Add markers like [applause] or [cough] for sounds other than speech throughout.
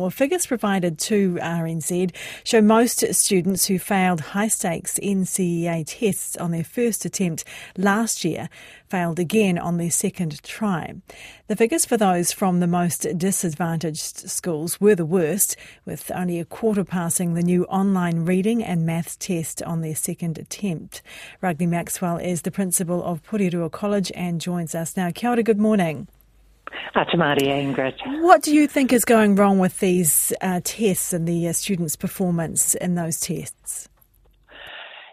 Well, figures provided to RNZ show most students who failed high stakes NCEA tests on their first attempt last year failed again on their second try. The figures for those from the most disadvantaged schools were the worst, with only a quarter passing the new online reading and maths test on their second attempt. Ragne Maxwell is the principal of Porirua College and joins us now. Kia ora, good morning. Atamari Ingrid. What do you think is going wrong with these uh, tests and the uh, students' performance in those tests?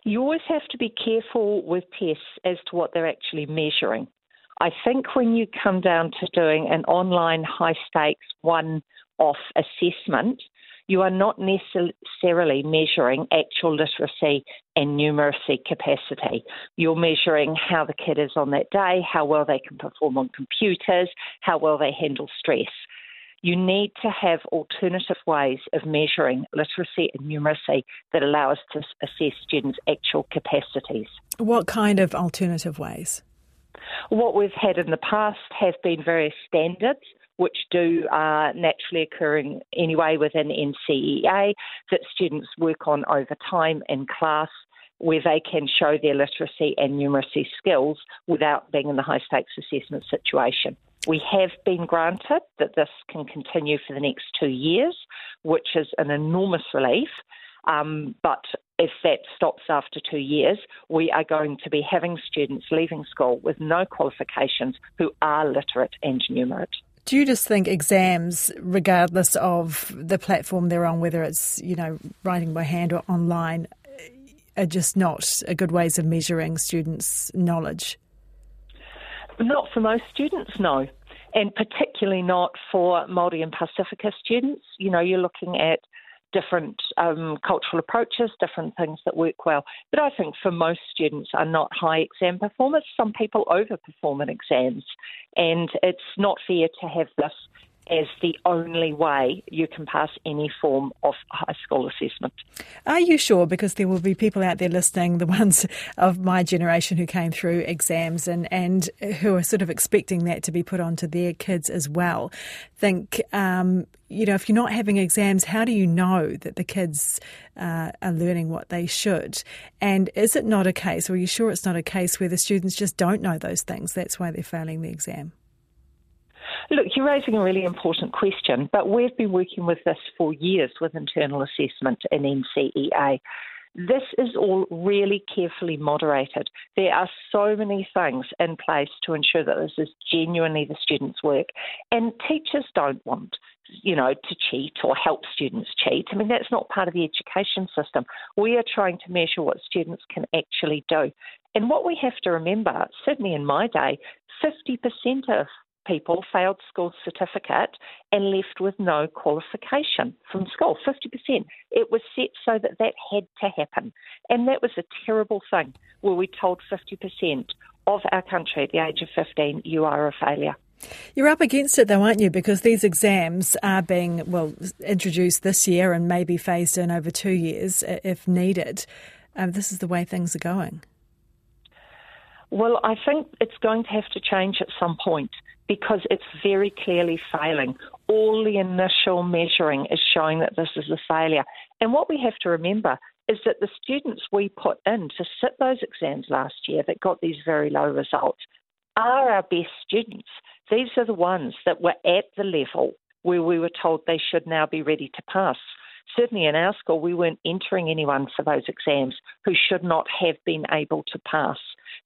You always have to be careful with tests as to what they're actually measuring. I think when you come down to doing an online high stakes one off assessment, you are not necessarily measuring actual literacy and numeracy capacity. You're measuring how the kid is on that day, how well they can perform on computers, how well they handle stress. You need to have alternative ways of measuring literacy and numeracy that allow us to assess students' actual capacities. What kind of alternative ways? What we've had in the past have been various standards which do uh, naturally occurring anyway within NCEA that students work on over time in class where they can show their literacy and numeracy skills without being in the high stakes assessment situation. We have been granted that this can continue for the next two years, which is an enormous relief. Um, but if that stops after two years, we are going to be having students leaving school with no qualifications who are literate and numerate. Do you just think exams, regardless of the platform they're on, whether it's you know writing by hand or online, are just not a good ways of measuring students' knowledge? Not for most students, no. And particularly not for Māori and Pasifika students. You know, you're looking at different um, cultural approaches, different things that work well. But I think for most students are not high exam performers. Some people overperform in exams, and it's not fair to have this as the only way you can pass any form of high school assessment. Are you sure? Because there will be people out there listening, the ones of my generation who came through exams and, and who are sort of expecting that to be put onto their kids as well. Think, um, you know, if you're not having exams, how do you know that the kids uh, are learning what they should? And is it not a case, or are you sure it's not a case where the students just don't know those things? That's why they're failing the exam? Look, you're raising a really important question, but we've been working with this for years with internal assessment in NCEA. This is all really carefully moderated. There are so many things in place to ensure that this is genuinely the students' work. And teachers don't want, you know, to cheat or help students cheat. I mean, that's not part of the education system. We are trying to measure what students can actually do. And what we have to remember, certainly in my day, 50% of people failed school certificate and left with no qualification from school 50% it was set so that that had to happen and that was a terrible thing where we told 50% of our country at the age of 15 you are a failure you're up against it though, aren't you? Because these exams are being, well, introduced this year and maybe phased in over two years if needed. Um, this is the way things are going. Well, I think it's going to have to change at some point because it's very clearly failing. All the initial measuring is showing that this is a failure. And what we have to remember is that the students we put in to sit those exams last year that got these very low results are our best students. These are the ones that were at the level where we were told they should now be ready to pass. Certainly in our school, we weren't entering anyone for those exams who should not have been able to pass.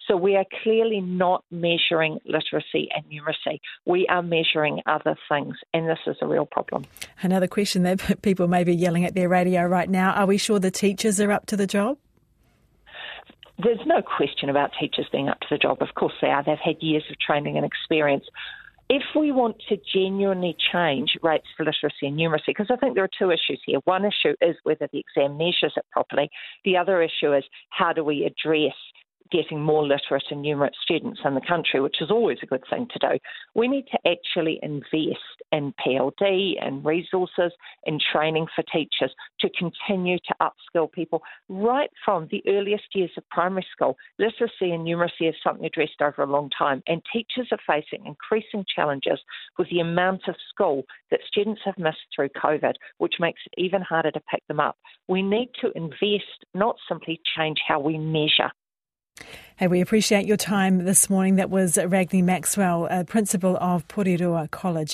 So we are clearly not measuring literacy and numeracy. We are measuring other things, and this is a real problem. Another question that [laughs] people may be yelling at their radio right now are we sure the teachers are up to the job? There's no question about teachers being up to the job. Of course they are. They've had years of training and experience if we want to genuinely change rates for literacy and numeracy, because I think there are two issues here. One issue is whether the exam measures it properly. The other issue is how do we address getting more literate and numerate students in the country, which is always a good thing to do. We need to actually invest in PLD and resources and training for teachers to continue to upskill people right from the earliest years of primary school. Literacy and numeracy is something addressed over a long time, and teachers are facing increasing challenges with the amount of school that students have missed through COVID, which makes it even harder to pick them up. We need to invest, not simply change how we measure. Hey, we appreciate your time this morning. That was Ragne Maxwell, uh, principal of Porirua College.